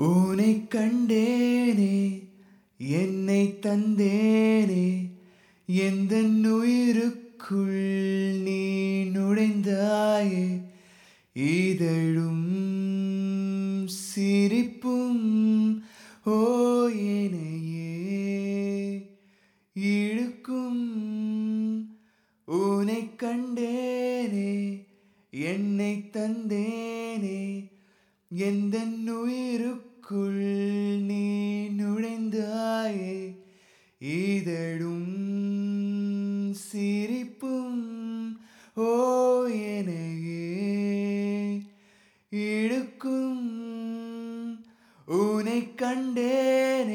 உனை கண்டேனே என்னை தந்தேனே எந்த உயிருக்குள் நீ நுழைந்தாயே இதழும் சிரிப்பும் ஓ என்னையே இழுக்கும் உனை கண்டேனே என்னை தந்தேனே எந்த உயிருக்கு எனக்குள் நீ நுழைந்தாயே இதழும் சிரிப்பும் ஓ எனையே இழுக்கும் உனை கண்டேன்